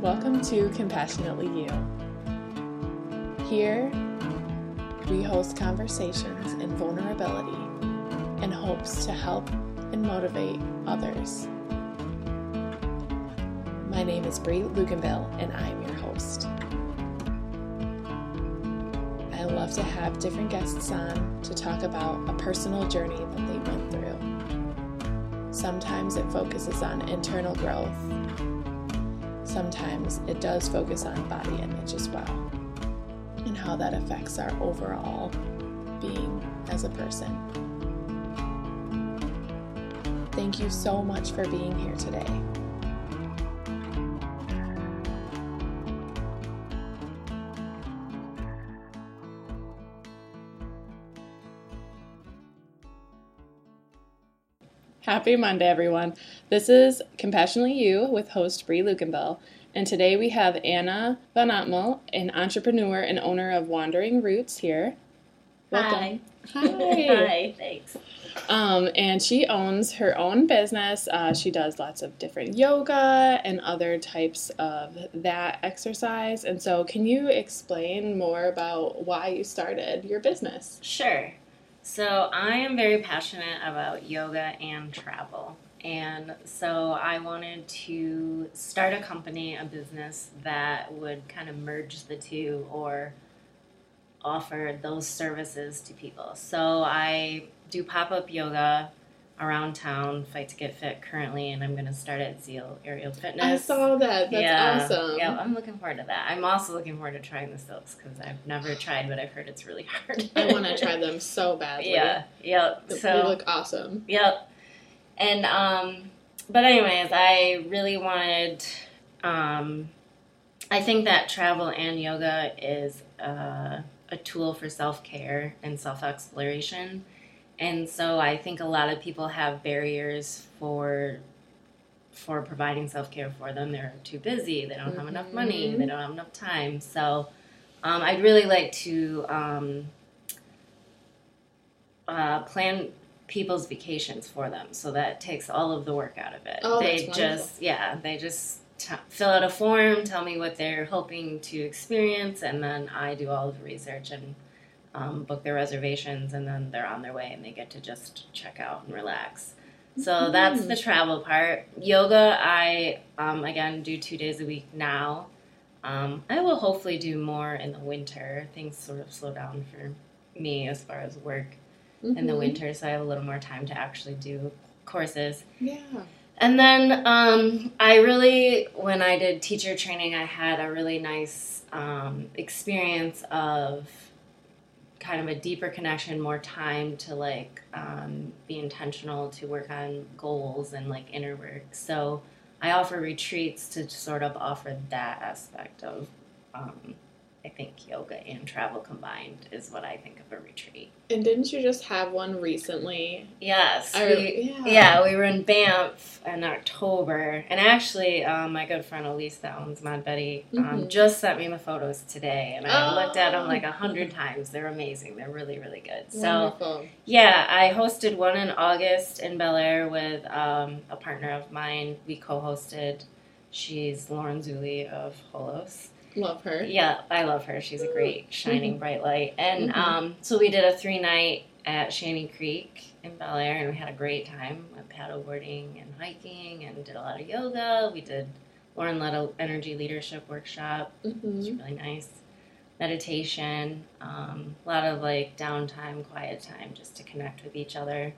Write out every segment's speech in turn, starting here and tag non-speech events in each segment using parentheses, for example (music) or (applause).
Welcome to Compassionately You. Here, we host conversations in vulnerability in hopes to help and motivate others. My name is Bree Luganville, and I'm your host. I love to have different guests on to talk about a personal journey that they went through. Sometimes it focuses on internal growth. Sometimes it does focus on body image as well and how that affects our overall being as a person. Thank you so much for being here today. Happy Monday, everyone. This is Compassionately You with host Bree Luganville. And today we have Anna VanAgtmael, an entrepreneur and owner of Wandering Roots here. Welcome. Hi. Hi, thanks. Um, and she owns her own business. Uh, she does lots of different yoga and other types of that exercise. And so, can you explain more about why you started your business? Sure. So, I am very passionate about yoga and travel. And so, I wanted to start a company, a business that would kind of merge the two or offer those services to people. So, I do pop up yoga around town, Fight to Get Fit currently, and I'm going to start at Zeal Aerial Fitness. I saw that. That's yeah, awesome. Yeah, I'm looking forward to that. I'm also looking forward to trying the silks because I've never tried, but I've heard it's really hard. I want to (laughs) try them so badly. Yeah, yep. They So, look awesome. yep. And um, but anyways, I really wanted. Um, I think that travel and yoga is uh, a tool for self care and self exploration. And so I think a lot of people have barriers for for providing self care for them. They're too busy. They don't have enough money. They don't have enough time. So um, I'd really like to um, uh, plan people's vacations for them, so that takes all of the work out of it. Oh, they just yeah, they just t- fill out a form, tell me what they're hoping to experience, and then I do all of the research and um, book their reservations, and then they're on their way, and they get to just check out and relax. So that's the travel part. Yoga, I um, again do two days a week now. Um, I will hopefully do more in the winter. Things sort of slow down for me as far as work in the Mhm. winter, so I have a little more time to actually do courses. Yeah. And then um, I really, when I did teacher training, I had a really nice um, experience of kind of a deeper connection, more time to like um, be intentional to work on goals and like inner work. So I offer retreats to sort of offer that aspect of, um, I think yoga and travel combined is what I think of a retreat. And didn't you just have one recently? Yes, we, yeah. we were in Banff in October, and actually, um, my good friend Elise that owns Mod Betty um, Mhm. just sent me the photos today, and I Oh. looked at them like a hundred times. They're amazing. They're really, really good. So, Wonderful. yeah, I hosted one in August in Bellaire with um, a partner of mine. We co-hosted. She's Lauren Zuli of Holos. Love her. Yeah, I love her. She's a great, shining, bright light. And Mhm. um, so we did a three night at Shanty Creek in Bellaire, and we had a great time. Went paddleboarding and hiking, and did a lot of yoga. We did Lauren led a energy leadership workshop. It was really nice. Meditation, um, a lot of like downtime, quiet time, just to connect with each other.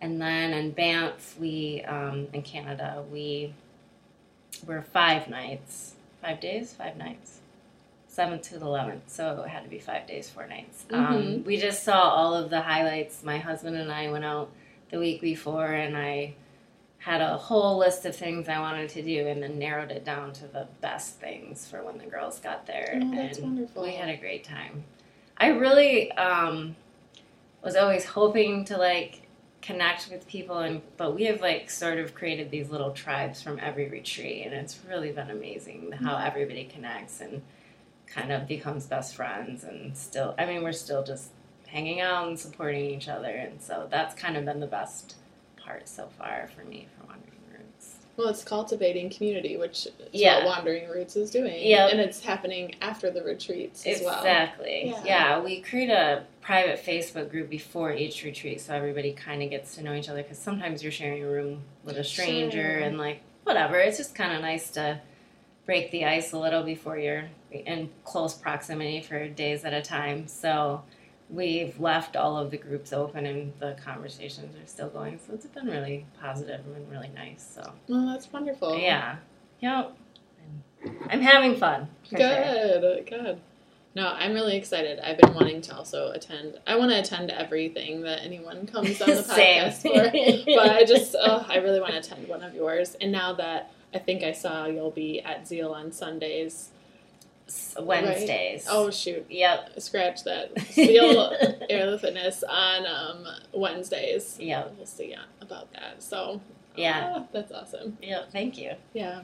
And then in Banff, we um, in Canada, we were five nights, five days, five nights, seventh to the eleventh. So it had to be five days, four nights. Um, Mhm. we just saw all of the highlights. My husband and I went out the week before, and I had a whole list of things I wanted to do, and then narrowed it down to the best things for when the girls got there. Oh, that's and wonderful. we had a great time. I really um, was always hoping to like connect with people and but we have like sort of created these little tribes from every retreat and it's really been amazing how mm-hmm. everybody connects and kind of becomes best friends and still I mean we're still just hanging out and supporting each other and so that's kind of been the best part so far for me. for wandering roots Well, it's cultivating community, which is Yeah. what Wandering Roots is doing. Yep. And it's happening after the retreats as well. Exactly. Yeah. Yeah. we create a private Facebook group before each retreat so everybody kind of gets to know each other because sometimes you're sharing a room with a stranger Sure. and like whatever. It's just kind of nice to break the ice a little before you're in close proximity for days at a time. So we've left all of the groups open and the conversations are still going. So it's been really positive and really nice. So Well, that's wonderful. yeah. Yep. I'm having fun. for sure. Good, good. No, I'm really excited. I've been wanting to also attend. I want to attend everything that anyone comes on the (laughs) podcast for. But I (laughs) just, oh, I really want to attend one of yours. And now that I think I saw you'll be at Zeal on Sundays. Wednesdays. Oh shoot, Yep. scratch that. (laughs) Zeal Aerial Fitness on um, Wednesdays. Yep. We'll see about that. So Yeah. ah, that's awesome. Yep. Thank you. Yeah.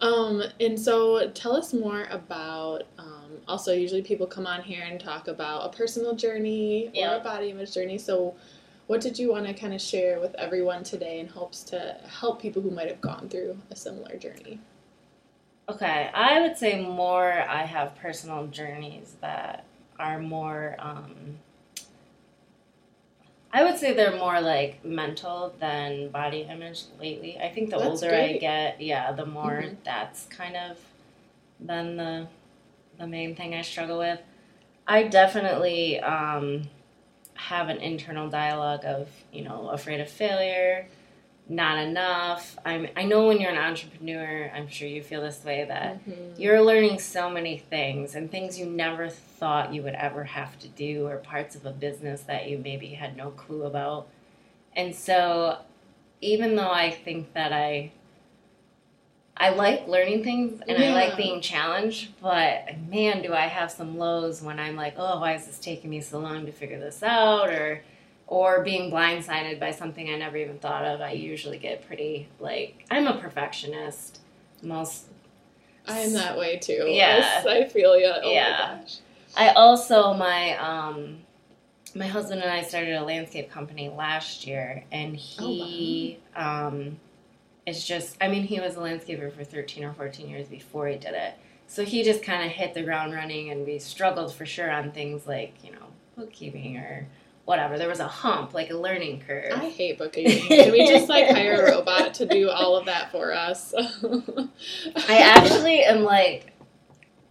Um, and so tell us more about um, also usually people come on here and talk about a personal journey or a body image journey. So what did you want to kind of share with everyone today in hopes to help people who might have gone through a similar journey? Okay, I would say more. I have personal journeys that are more. Um, I would say they're more like mental than body image lately. I think the That's older I get, yeah, the more Mhm. that's kind of been the the main thing I struggle with. I definitely um, have an internal dialogue of you know afraid of failure, not enough. I'm I know when you're an entrepreneur, I'm sure you feel this way that Mhm. you're learning so many things and things you never thought you would ever have to do or parts of a business that you maybe had no clue about. And so even though I think that I I like learning things and I like being challenged, but man, do I have some lows when I'm like, "Oh, why is this taking me so long to figure this out?" or or being blindsided by something I never even thought of. I usually get pretty like I'm a perfectionist. Most I'm that way too. (laughs) Yeah. I, feel you. Oh Yeah. I also my um my husband and I started a landscape company last year and he um is just I mean he was a landscaper for 13 or 14 years before he did it. So he just kind of hit the ground running and we struggled for sure on things like, you know, bookkeeping or whatever. There was a hump, like a learning curve. I hate (laughs) bookkeeping. Can we just like hire a (laughs) robot to do all of that for us? (laughs) I actually am like,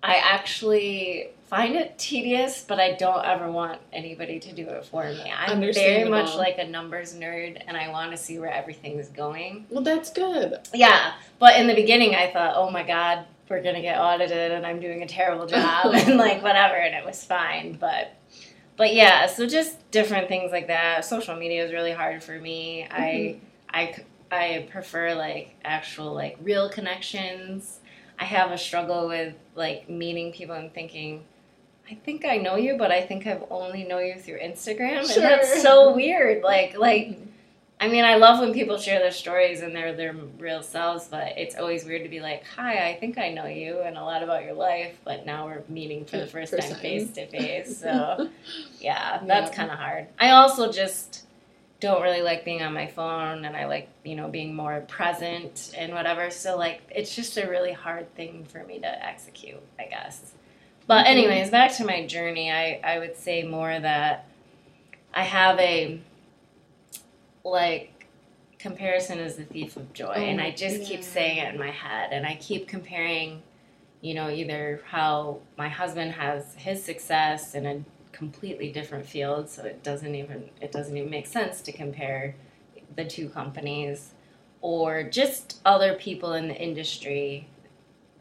I actually find it tedious, but I don't ever want anybody to do it for me. I'm very much like a numbers nerd, and I want to see where everything's going. well, that's good. Yeah, but in the beginning, I thought, oh my god, we're gonna get audited, and I'm doing a terrible job, and like whatever, and it was fine, but. But yeah, so just different things like that. Social media is really hard for me. I mm-hmm. I I prefer like actual like real connections. I have a struggle with like meeting people and thinking, I think I know you, but I think I've only know you through Instagram, Sure. and that's so weird. Like like I mean, I love when people share their stories and they're their real selves, but it's always weird to be like, "Hi, I think I know you and a lot about your life, but now we're meeting for the first First time time. face to face." So, (laughs) yeah, that's Yeah. kind of hard. I also just don't really like being on my phone and I like, you know, being more present and whatever. So like it's just a really hard thing for me to execute, I guess. But Mhm. anyways, back to my journey, I I would say more that I have a like comparison is the thief of joy and Oh, I just keep saying it in my head and I keep comparing you know either how my husband has his success in a completely different field so it doesn't even it doesn't even make sense to compare the two companies or just other people in the industry.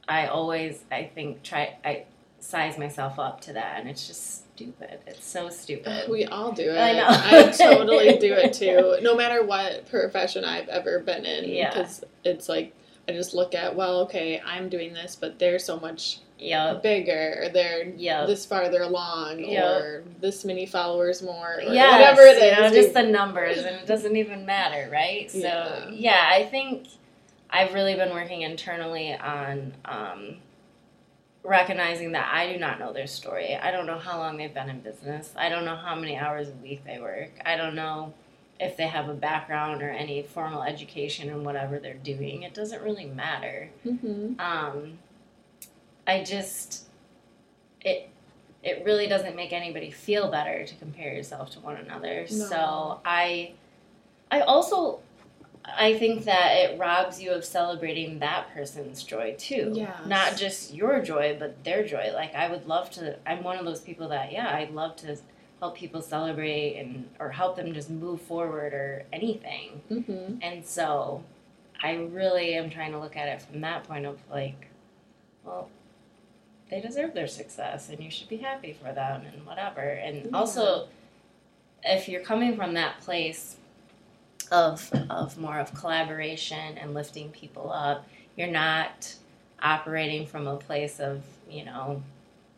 I always I think try I size myself up to that and it's just stupid it's so stupid We all do it. I know. I totally do it (laughs) too. No matter what profession I've ever been in, Yeah. because it's like I just look at, well, okay, I'm doing this, but they're so much yep bigger. Or they're yep this farther along, Yep. or this many followers more, or Yes, whatever it you know, just the numbers, and it doesn't even matter, right? So Yeah. yeah, I think I've really been working internally on um, recognizing that I do not know their story. I don't know how long they've been in business. I don't know how many hours a week they work. I don't know if they have a background or any formal education in whatever they're doing. It doesn't really matter. Mm-hmm. Um, I just it it really doesn't make anybody feel better to compare yourself to one another. No. So I I also I think that it robs you of celebrating that person's joy too. Yes. Not just your joy, but their joy. Like I would love to I'm one of those people that yeah, I'd love to help people celebrate and or help them just move forward or anything. Mm-hmm. And so I really am trying to look at it from that point of like, well, they deserve their success and you should be happy for them and whatever. And Yeah. also, if you're coming from that place of, of more of collaboration and lifting people up, you're not operating from a place of, you know,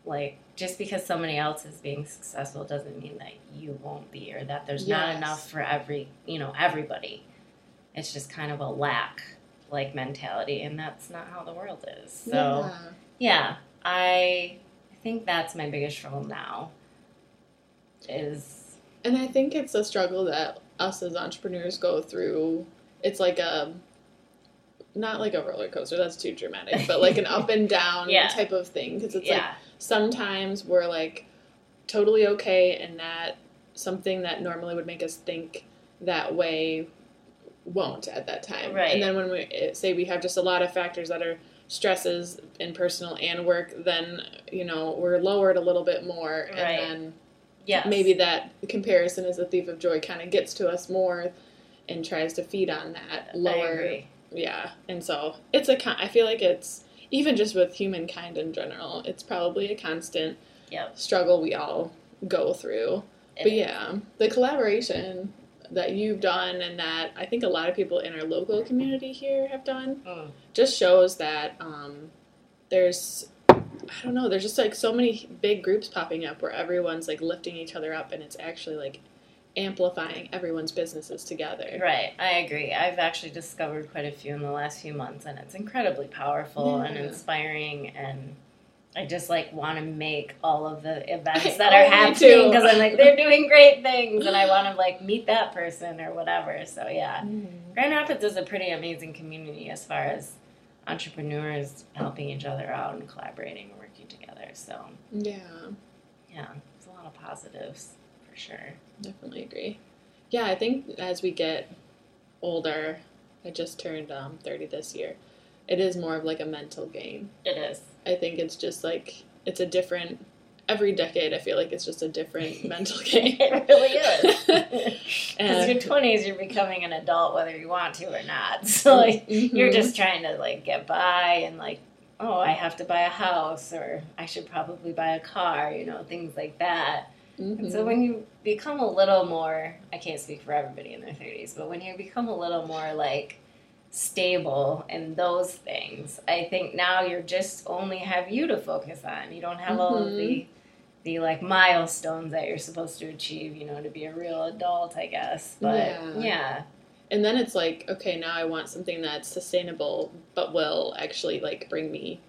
like just because somebody else is being successful doesn't mean that you won't be or that there's not enough for every, you know, everybody. It's just kind of a lack like mentality and that's not how the world is. So yeah. yeah, i i think that's my biggest struggle now is And I think it's a struggle that us as entrepreneurs go through. It's like a not like a roller coaster, that's too dramatic, but like an up and down (laughs) Yeah. type of thing because it's like sometimes we're like totally okay and that something that normally would make us think that way won't at that time. Right. And then when we eh, say we have just a lot of factors that are stresses in personal and work, then you know we're lowered a little bit more, and Right. then yes. maybe that comparison as a thief of joy kind of gets to us more and tries to feed on that lower yeah and so it's a con- i feel like it's even just with humankind in general it's probably a constant Yep. struggle we all go through but It- yeah the collaboration that you've done and that i think a lot of people in our local community here have done Mm. just shows that um, there's I don't know, there's just like so many big groups popping up where everyone's like lifting each other up and it's actually like amplifying everyone's businesses together. Right, I agree. I've actually discovered quite a few in the last few months, and it's incredibly powerful and inspiring. And I just like want to make all of the (laughs) events that are happening because I'm like they're doing great things, and I (laughs) want to like meet that person or whatever. So yeah, Mhm. Grand Rapids is a pretty amazing community as far as entrepreneurs helping each other out and collaborating and working together. So Yeah, yeah, it's a lot of positives for sure. definitely agree. Yeah, I think as we get older, I just turned um, 30 this year. It is more of like a mental game. It is. I think it's just like it's a different every decade I feel like it's just a different (laughs) mental game. It really is. (laughs) Because your twenties, you're becoming an adult whether you want to or not. (laughs) So like you're Mhm. just trying to like get by and like, oh, I have to buy a house or I should probably buy a car, you know, things like that. Mhm. so when you become a little more, I can't speak for everybody in their thirties, but when you become a little more like stable in those things, I think now you're just only have you to focus on. You don't have all of Mhm. the the like milestones that you're supposed to achieve, you know, to be a real adult, I guess. But Yeah. yeah, And then it's like, okay, now I want something that's sustainable but will actually like bring me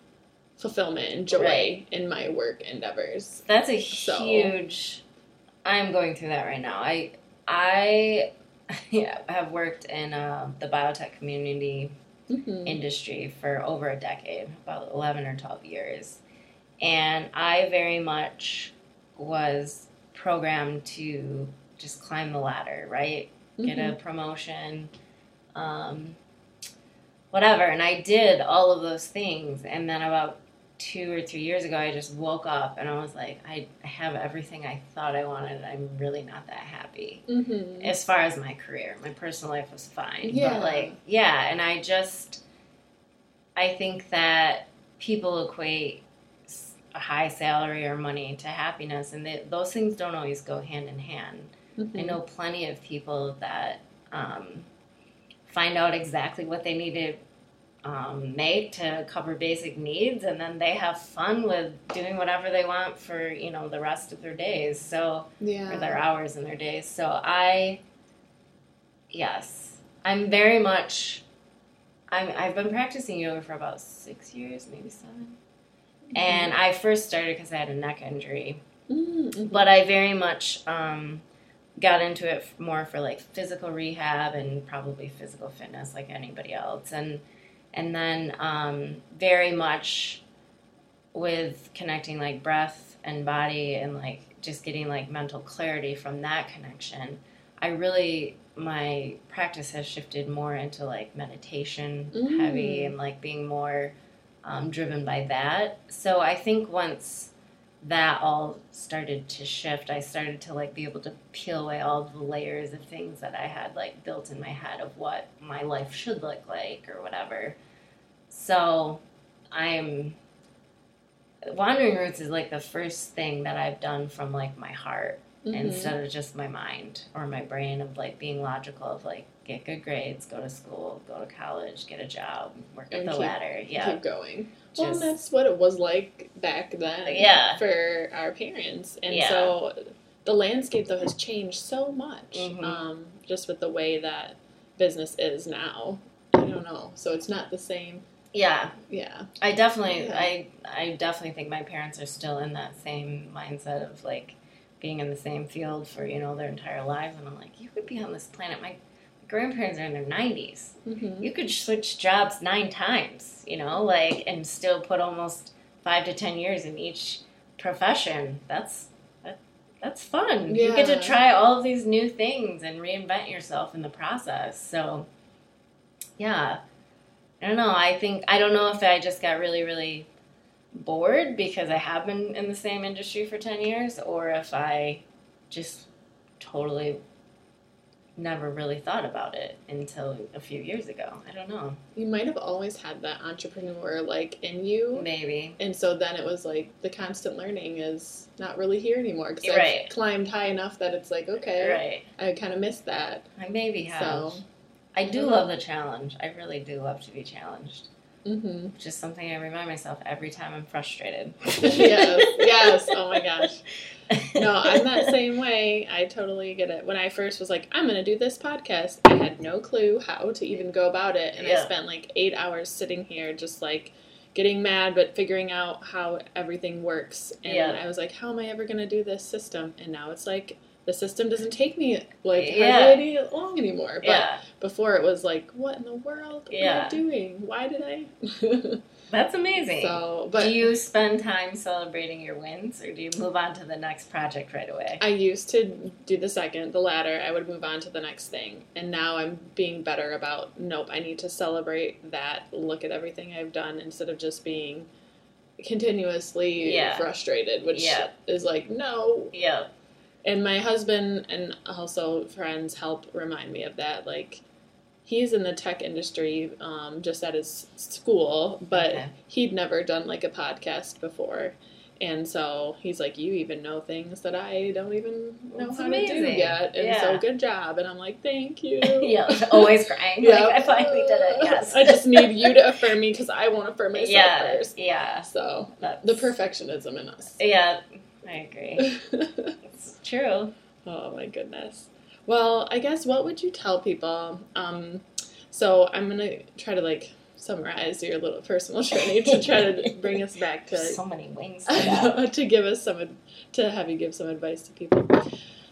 fulfillment and joy Right. in my work endeavors. that's a So- huge. I'm going through that right now. I I (laughs) yeah, have worked in uh, the biotech community Mm-hmm. industry for over a decade, about 11 or 12 years. And I very much was programmed to just climb the ladder, right? Get Mm-hmm. a promotion, um, whatever. And I did all of those things. And then about two or three years ago, I just woke up and I was like, I have everything I thought I wanted. I'm really not that happy Mm-hmm. as far as my career. My personal life was fine. Yeah. But like, yeah, and I just, I think that people equate a high salary or money to happiness, and they, those things don't always go hand in hand. Mm-hmm. I know plenty of people that um, find out exactly what they need to um, make to cover basic needs, and then they have fun with doing whatever they want for you know the rest of their days. So Yeah. or their hours and their days. So I, yes, I'm very much. I'm, I've been practicing yoga for about six years, maybe 7 And I first started because I had a neck injury, Mm-hmm. but I very much um, got into it more for like physical rehab and probably physical fitness like anybody else and and then um, very much with connecting like breath and body and like just getting like mental clarity from that connection i really my practice has shifted more into like meditation Mm. heavy and like being more um, driven by that so i think once that all started to shift i started to like be able to peel away all the layers of things that i had like built in my head of what my life should look like or whatever so i'm wandering roots is like the first thing that i've done from like my heart Mhm. instead of just my mind or my brain of like being logical of like get good grades go to school go to college get a job work up the keep- ladder yeah keep going. well, Just- and that's what it was like back then. Yeah. For our parents, and Yeah. so the landscape though has changed so much. Mhm. Um, just with the way that business is now. I don't know. So it's not the same. Yeah Yeah. I definitely, Yeah. I, I definitely think my parents are still in that same mindset of like being in the same field for you know their entire lives, and I'm like, you could be on this planet. My, my grandparents are in their 90s. Mm-hmm. You could switch jobs nine times, you know, like and still put almost five to ten years in each profession. That's that, that's fun. You get to try all of these new things and reinvent yourself in the process. So, yeah. I don't know. I think I don't know if I just got really, really bored because I have been in the same industry for ten years, or if I just totally never really thought about it until a few years ago. I don't know. You might have always had that entrepreneur like in you. Maybe. And so then it was like the constant learning is not really here anymore because Right. I've climbed high enough that it's like okay, Right. I kind of missed that. I maybe have. So, I do Mhm. love the challenge. I really do love to be challenged. hmm Which is something I remind myself every time I'm frustrated. (laughs) yes, yes. Oh my gosh. No, I'm that (laughs) same way. I totally get it. When I first was like, I'm going to do this podcast, I had no clue how to even go about it. And I spent like eight hours sitting here just like getting mad, but figuring out how everything works. And Yeah. I was like, how am I ever going to do this system? And now it's like, the system doesn't take me like Yeah. hardly any long anymore. But yeah, before it was like, what in the world Yeah. am I doing? Why did I? (laughs) that's amazing. so, but do you spend time celebrating your wins, or do you move on to the next project right away? I used to do the second, the latter. I would move on to the next thing. And now I'm being better about, nope, I need to celebrate that, look at everything I've done instead of just being continuously Yeah. frustrated, which Yeah. is like, no. yeah, And my husband and also friends help remind me of that. Like, he's in the tech industry um, just at his school, but Okay. he'd never done like a podcast before. And so he's like, You even know things that I don't even know That's how to do amazing. yet. And Yeah. so good job. And I'm like, Thank you. (laughs) yeah, always crying. Yeah. Like, I finally did it. (laughs) Yes, I just need you to affirm me because I won't affirm myself yeah, first. yeah. So That's, the perfectionism in us. Yeah, I agree. (laughs) It's true. Oh my goodness. Well, I guess what would you tell people? Um, so I'm gonna try to like summarize your little personal (laughs) journey to try to bring us back to so many wings (laughs) to to give us some to have you give some advice to people.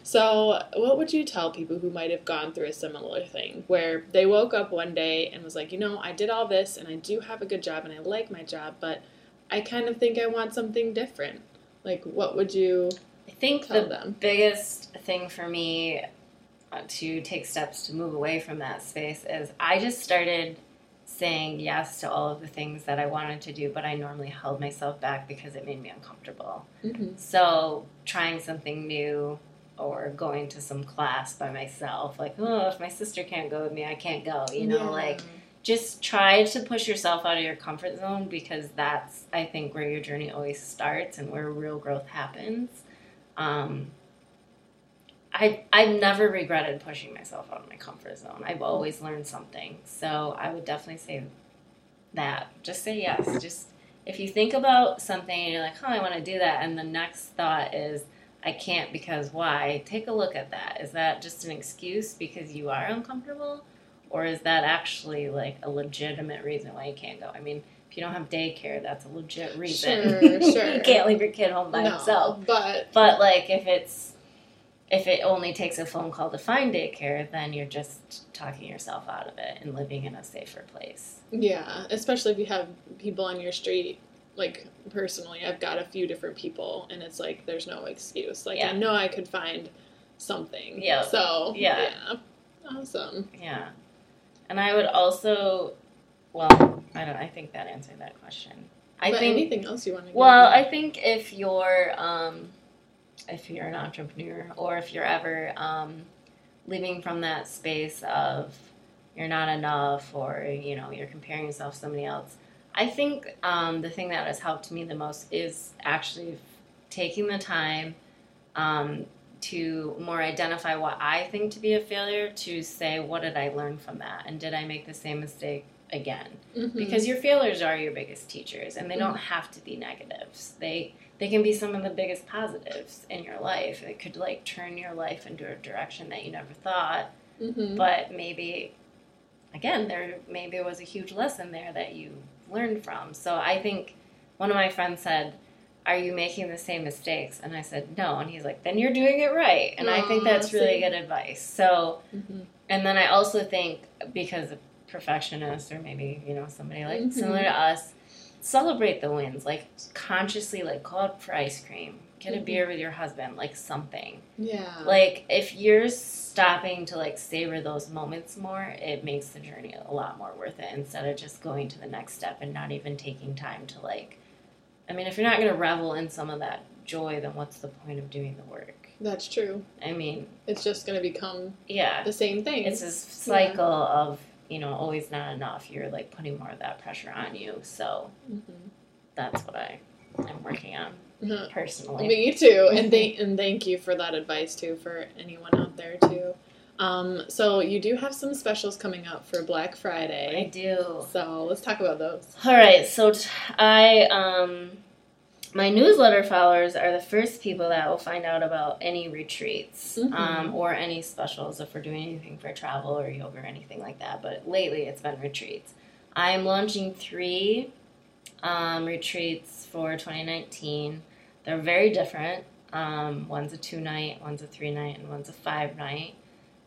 So, what would you tell people who might have gone through a similar thing where they woke up one day and was like, you know, I did all this and I do have a good job and I like my job, but I kind of think I want something different. Like, what would you I think the them? biggest thing for me uh, to take steps to move away from that space is I just started saying yes to all of the things that I wanted to do, but I normally held myself back because it made me uncomfortable. Mm-hmm. So, trying something new or going to some class by myself, like, oh, if my sister can't go with me, I can't go, you know, like just try to push yourself out of your comfort zone because that's I think where your journey always starts and where real growth happens. Um, I I've never regretted pushing myself out of my comfort zone. I've always learned something. So I would definitely say that. Just say yes. Just if you think about something and you're like, oh, I want to do that, and the next thought is, I can't because why? Take a look at that. Is that just an excuse because you are uncomfortable? Or is that actually like a legitimate reason why you can't go? I mean, if you don't have daycare, that's a legit reason. Sure, (laughs) sure. you can't leave your kid home by no, himself. but But like if it's if it only takes a phone call to find daycare, then you're just talking yourself out of it and living in a safer place. Yeah, especially if you have people on your street. Like personally, I've got a few different people, and it's like there's no excuse. Like Yeah. I know I could find something. Yeah. So Yeah. yeah. Awesome. Yeah. And I would also, well, I don't. I think that answered that question. I but think. anything else you want to? Well, I think if you're, um, if you're an entrepreneur, or if you're ever um, living from that space of you're not enough, or you know you're comparing yourself to somebody else, I think um, the thing that has helped me the most is actually taking the time um, to more identify what I think to be a failure, to say what did I learn from that, and did I make the same mistake again? Mhm. because your failures are your biggest teachers and they don't have to be negatives they they can be some of the biggest positives in your life it could like turn your life into a direction that you never thought Mhm. but maybe again there maybe was a huge lesson there that you learned from so i think one of my friends said are you making the same mistakes and i said no and he's like then you're doing it right and i think that's really see. good advice so Mhm. and then I also think because a perfectionist or maybe, you know, somebody like Mhm. similar to us, celebrate the wins. Like consciously like go out for ice cream. Get a Mhm. beer with your husband, like something. Yeah. Like if you're stopping to like savor those moments more, it makes the journey a lot more worth it instead of just going to the next step and not even taking time to like I mean, if you're not going to revel in some of that joy, then what's the point of doing the work? That's true. I mean, It's just going to become yeah. the same thing. it's this cycle of you know always not enough you're like putting more of that pressure on you so Mhm. that's what i am working on Mhm. personally Me too, and thank and thank you for that advice too for anyone out there too. Um, so you do have some specials coming up for Black Friday. i do So let's talk about those. all right so t- i um my newsletter followers are the first people that will find out about any retreats Mhm. um, or any specials if we're doing anything for travel or yoga or anything like that. But lately it's been retreats. I'm launching three um, retreats for 2019. They're very different. Um, one's a two night, one's a three night, and one's a five night.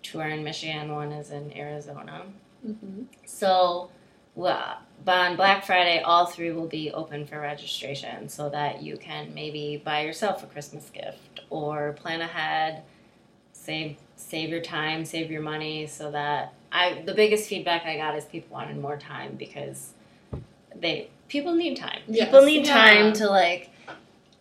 Two are in Michigan, one is in Arizona. Mm-hmm. So, well, on Black Friday, all three will be open for registration so that you can maybe buy yourself a Christmas gift or plan ahead, save save your time, save your money, so that I the biggest feedback I got is people wanted more time because they people need time. Yes, people need yeah. time to like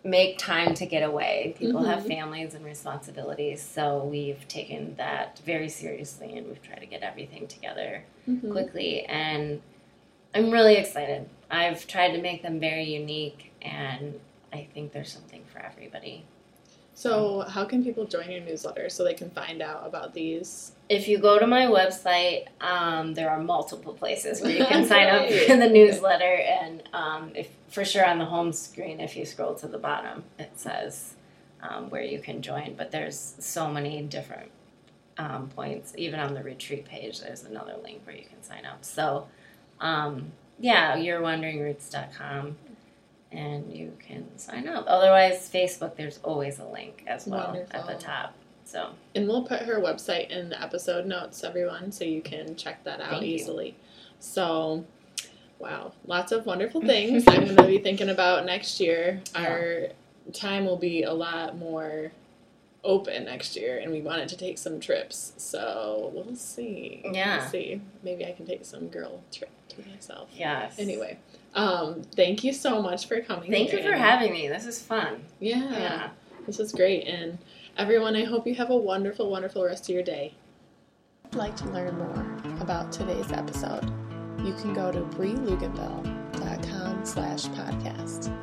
make time to get away. People have Mhm. families and responsibilities, so we've taken that very seriously and we've tried to get everything together Mm-hmm. quickly and I'm really excited. I've tried to make them very unique and I think there's something for everybody. So how can people join your newsletter so they can find out about these? If you go to my website, um, there are multiple places where you can (laughs) sign up Great. for the newsletter, and um, if for sure on the home screen, if you scroll to the bottom, it says um, where you can join. But there's so many different um, points. Even on the retreat page, there's another link where you can sign up. So, um, yeah, you're wanderingRoots.com. And you can sign up. Otherwise, Facebook, there's always a link as well at the top. So, And we'll put her website in the episode notes, everyone, so you can check that out Thank you. easily. So, wow, lots of wonderful (laughs) things I'm going to be thinking about next year. Yeah. Our time will be a lot more open next year, and we wanted to take some trips. So we'll see. Yeah. We'll see. Maybe I can take some girl trip to myself. yes. Anyway, um, thank you so much for coming. Thank you here. for having me. This is fun. Yeah. Yeah. This is great. And everyone, I hope you have a wonderful, wonderful rest of your day. If you'd like to learn more about today's episode, you can go to breeluganville.com slash podcast.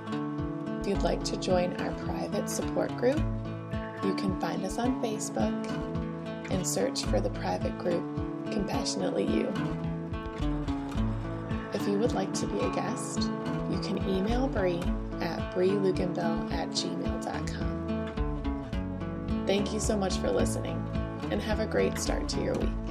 If you'd like to join our private support group, you can find us on Facebook and search for the private group Compassionately You. If you would like to be a guest, you can email Bree at breeluganville at gmail.com. Thank you so much for listening, and have a great start to your week.